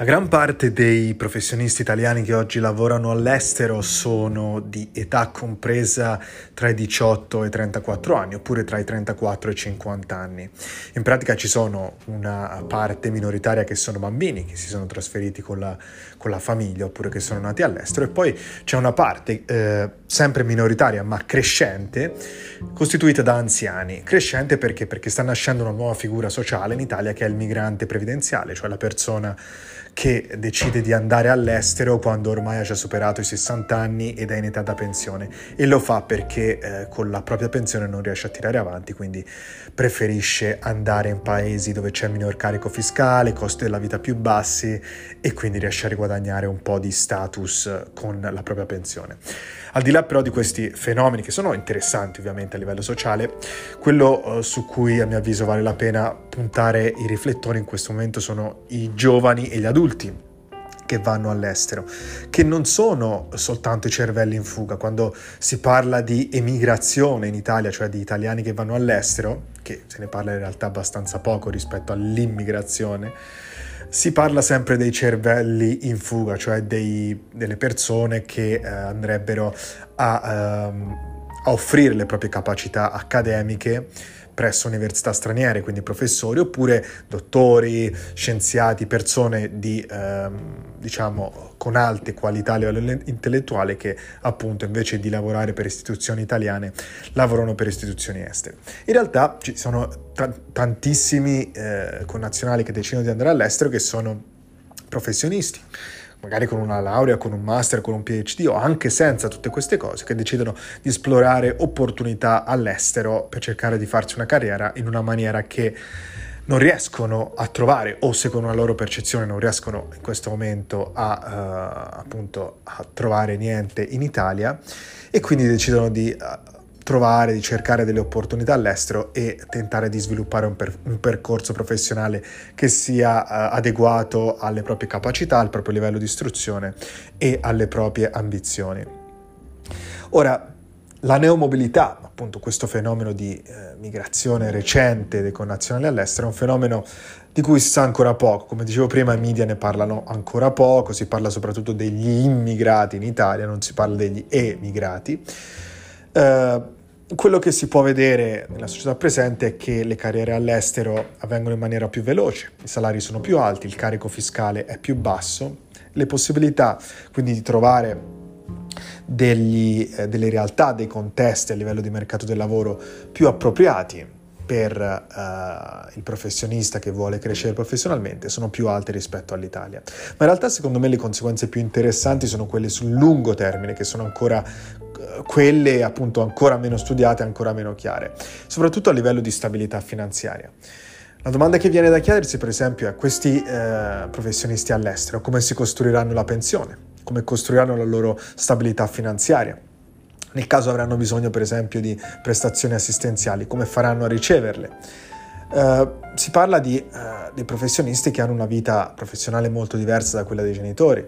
La gran parte dei professionisti italiani che oggi lavorano all'estero sono di età compresa tra i 18 e i 34 anni, oppure tra i 34 e i 50 anni. In pratica ci sono una parte minoritaria che sono bambini che si sono trasferiti con la, con la famiglia oppure che sono nati all'estero e poi c'è una parte eh, sempre minoritaria ma crescente costituita da anziani. Crescente perché? Perché sta nascendo una nuova figura sociale in Italia che è il migrante previdenziale, cioè la persona che decide di andare all'estero quando ormai ha già superato i 60 anni ed è in età da pensione e lo fa perché eh, con la propria pensione non riesce a tirare avanti, quindi preferisce andare in paesi dove c'è minor carico fiscale, costi della vita più bassi e quindi riesce a riguadagnare un po' di status con la propria pensione. Al di là però di questi fenomeni che sono interessanti ovviamente a livello sociale, quello eh, su cui a mio avviso vale la pena puntare i riflettori in questo momento sono i giovani e gli adulti che vanno all'estero, che non sono soltanto i cervelli in fuga. Quando si parla di emigrazione in Italia, cioè di italiani che vanno all'estero, che se ne parla in realtà abbastanza poco rispetto all'immigrazione, si parla sempre dei cervelli in fuga, cioè dei, delle persone che eh, andrebbero a, ehm, a offrire le proprie capacità accademiche presso università straniere, quindi professori, oppure dottori, scienziati, persone di, ehm, diciamo, con alte qualità a livello intellettuale che appunto invece di lavorare per istituzioni italiane lavorano per istituzioni estere. In realtà ci sono t- tantissimi eh, connazionali che decidono di andare all'estero che sono professionisti magari con una laurea, con un master, con un PhD o anche senza tutte queste cose, che decidono di esplorare opportunità all'estero per cercare di farsi una carriera in una maniera che non riescono a trovare o secondo la loro percezione non riescono in questo momento a, uh, appunto, a trovare niente in Italia e quindi decidono di uh, trovare, di cercare delle opportunità all'estero e tentare di sviluppare un, per, un percorso professionale che sia uh, adeguato alle proprie capacità, al proprio livello di istruzione e alle proprie ambizioni. Ora, la neomobilità, appunto questo fenomeno di eh, migrazione recente dei connazionali all'estero, è un fenomeno di cui si sa ancora poco. Come dicevo prima, i media ne parlano ancora poco, si parla soprattutto degli immigrati in Italia, non si parla degli emigrati. Uh, quello che si può vedere nella società presente è che le carriere all'estero avvengono in maniera più veloce, i salari sono più alti, il carico fiscale è più basso, le possibilità quindi di trovare degli, eh, delle realtà, dei contesti a livello di mercato del lavoro più appropriati per uh, il professionista che vuole crescere professionalmente sono più alte rispetto all'Italia. Ma in realtà secondo me le conseguenze più interessanti sono quelle sul lungo termine, che sono ancora quelle appunto ancora meno studiate, ancora meno chiare, soprattutto a livello di stabilità finanziaria. La domanda che viene da chiedersi, per esempio, è questi eh, professionisti all'estero come si costruiranno la pensione, come costruiranno la loro stabilità finanziaria. Nel caso avranno bisogno, per esempio, di prestazioni assistenziali, come faranno a riceverle? Uh, si parla di, uh, di professionisti che hanno una vita professionale molto diversa da quella dei genitori,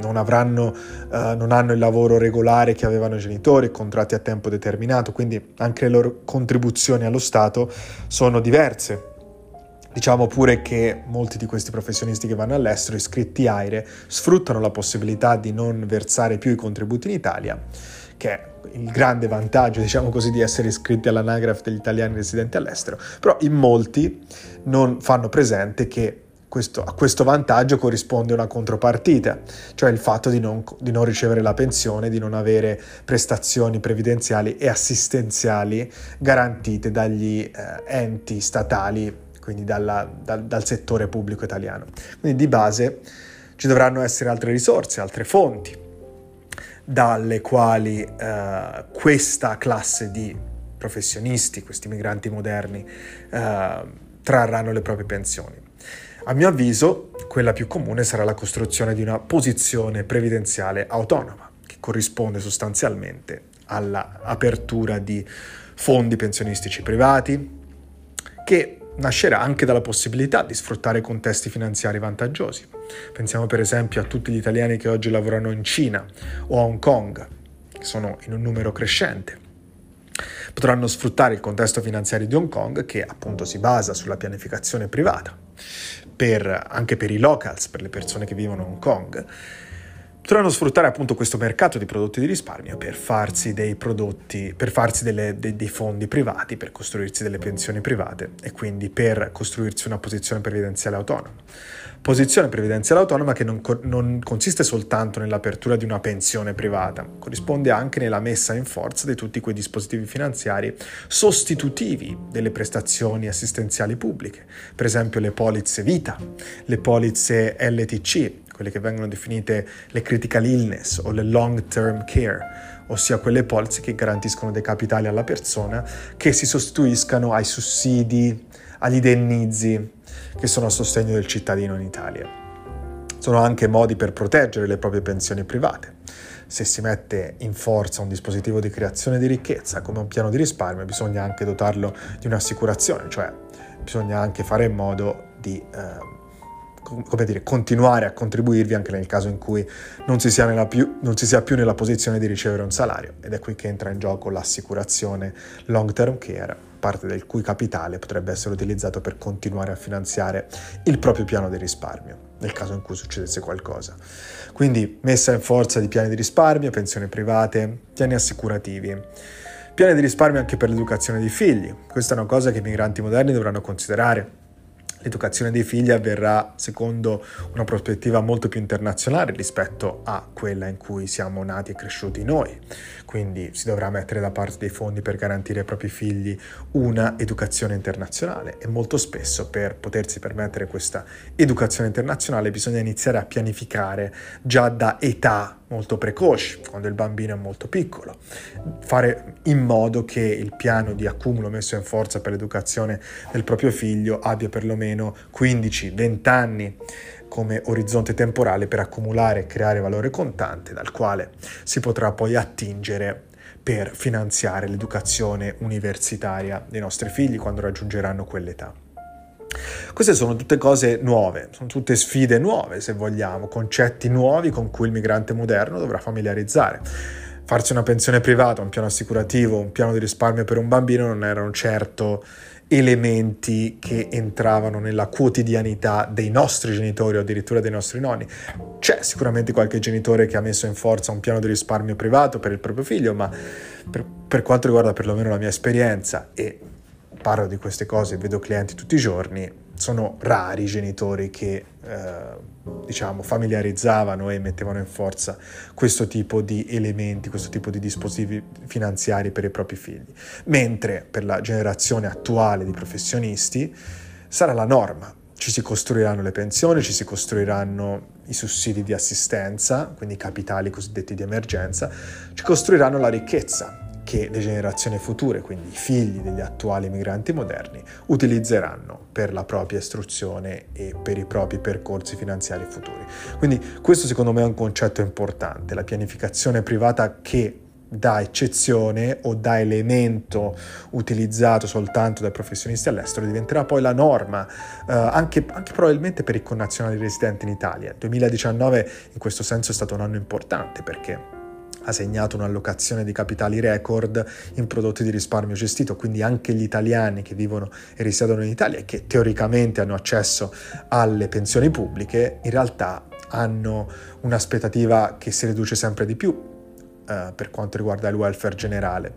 non, avranno, uh, non hanno il lavoro regolare che avevano i genitori, contratti a tempo determinato, quindi anche le loro contribuzioni allo Stato sono diverse. Diciamo pure che molti di questi professionisti che vanno all'estero, iscritti AIRE, sfruttano la possibilità di non versare più i contributi in Italia, che è il grande vantaggio, diciamo così, di essere iscritti all'anagrafe degli italiani residenti all'estero, però in molti non fanno presente che questo, a questo vantaggio corrisponde una contropartita, cioè il fatto di non, di non, ricevere la pensione, di non avere prestazioni previdenziali e assistenziali garantite dagli eh, enti statali, quindi dalla, dal, dal settore pubblico italiano. Quindi di base ci dovranno essere altre risorse, altre fonti dalle quali eh, questa classe di professionisti, questi migranti moderni, eh, trarranno le proprie pensioni. A mio avviso, quella più comune sarà la costruzione di una posizione previdenziale autonoma, che corrisponde sostanzialmente all'apertura di fondi pensionistici privati, che nascerà anche dalla possibilità di sfruttare contesti finanziari vantaggiosi. Pensiamo per esempio a tutti gli italiani che oggi lavorano in Cina o a Hong Kong, che sono in un numero crescente. Potranno sfruttare il contesto finanziario di Hong Kong che appunto si basa sulla pianificazione privata, per, anche per i locals, per le persone che vivono a Hong Kong, potranno sfruttare appunto questo mercato di prodotti di risparmio per farsi dei prodotti, per farsi delle, dei, dei, fondi privati, per costruirsi delle pensioni private e quindi per costruirsi una posizione previdenziale autonoma. Posizione previdenziale autonoma che non, non consiste soltanto nell'apertura di una pensione privata, corrisponde anche nella messa in forza di tutti quei dispositivi finanziari sostitutivi delle prestazioni assistenziali pubbliche, per esempio le polizze vita, le polizze LTC, quelle che vengono definite le critical illness o le long term care, ossia quelle polizze che garantiscono dei capitali alla persona che si sostituiscano ai sussidi, agli indennizi che sono a sostegno del cittadino in Italia. Sono anche modi per proteggere le proprie pensioni private. Se si mette in forza un dispositivo di creazione di ricchezza come un piano di risparmio, bisogna anche dotarlo di un'assicurazione, cioè bisogna anche fare in modo di eh, come dire, continuare a contribuirvi anche nel caso in cui non si, più, non si, sia più nella posizione di ricevere un salario. Ed è qui che entra in gioco l'assicurazione long term care, parte del cui capitale potrebbe essere utilizzato per continuare a finanziare il proprio piano di risparmio, nel caso in cui succedesse qualcosa. Quindi messa in forza di piani di risparmio, pensioni private, piani assicurativi. Piani di risparmio anche per l'educazione dei figli. Questa è una cosa che i migranti moderni dovranno considerare L'educazione dei figli avverrà secondo una prospettiva molto più internazionale rispetto a quella in cui siamo nati e cresciuti noi. Quindi si dovrà mettere da parte dei fondi per garantire ai propri figli una educazione internazionale e molto spesso per potersi permettere questa educazione internazionale bisogna iniziare a pianificare già da età molto precoci, quando il bambino è molto piccolo, fare in modo che il piano di accumulo messo in forza per l'educazione del proprio figlio abbia perlomeno 15-20 anni come orizzonte temporale per accumulare e creare valore contante dal quale si potrà poi attingere per finanziare l'educazione universitaria dei nostri figli quando raggiungeranno quell'età. Queste sono tutte cose nuove, sono tutte sfide nuove se vogliamo, concetti nuovi con cui il migrante moderno dovrà familiarizzare. Farsi una pensione privata, un piano assicurativo, un piano di risparmio per un bambino non erano certo elementi che entravano nella quotidianità dei nostri genitori o addirittura dei nostri nonni. C'è sicuramente qualche genitore che ha messo in forza un piano di risparmio privato per il proprio figlio, ma per, per quanto riguarda perlomeno la mia esperienza e parlo di queste cose, vedo clienti tutti i giorni, sono rari i genitori che eh, diciamo familiarizzavano e mettevano in forza questo tipo di elementi, questo tipo di dispositivi finanziari per i propri figli, mentre per la generazione attuale di professionisti sarà la norma. Ci si costruiranno le pensioni, ci si costruiranno i sussidi di assistenza, quindi i capitali cosiddetti di emergenza, ci costruiranno la ricchezza, che le generazioni future, quindi i figli degli attuali migranti moderni, utilizzeranno per la propria istruzione e per i propri percorsi finanziari futuri. Quindi questo secondo me è un concetto importante, la pianificazione privata che da eccezione o da elemento utilizzato soltanto dai professionisti all'estero diventerà poi la norma, eh, anche, anche, probabilmente per i connazionali residenti in Italia. Il 2019 in questo senso è stato un anno importante perché ha segnato un'allocazione di capitali record in prodotti di risparmio gestito, quindi anche gli italiani che vivono e risiedono in Italia e che teoricamente hanno accesso alle pensioni pubbliche, in realtà hanno un'aspettativa che si riduce sempre di più eh, per quanto riguarda il welfare generale.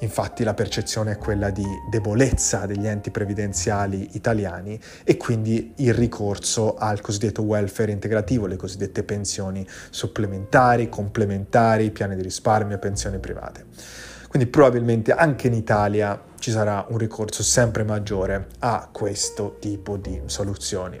Infatti la percezione è quella di debolezza degli enti previdenziali italiani e quindi il ricorso al cosiddetto welfare integrativo, le cosiddette pensioni supplementari, complementari, piani di risparmio, pensioni private. Quindi probabilmente anche in Italia ci sarà un ricorso sempre maggiore a questo tipo di soluzioni.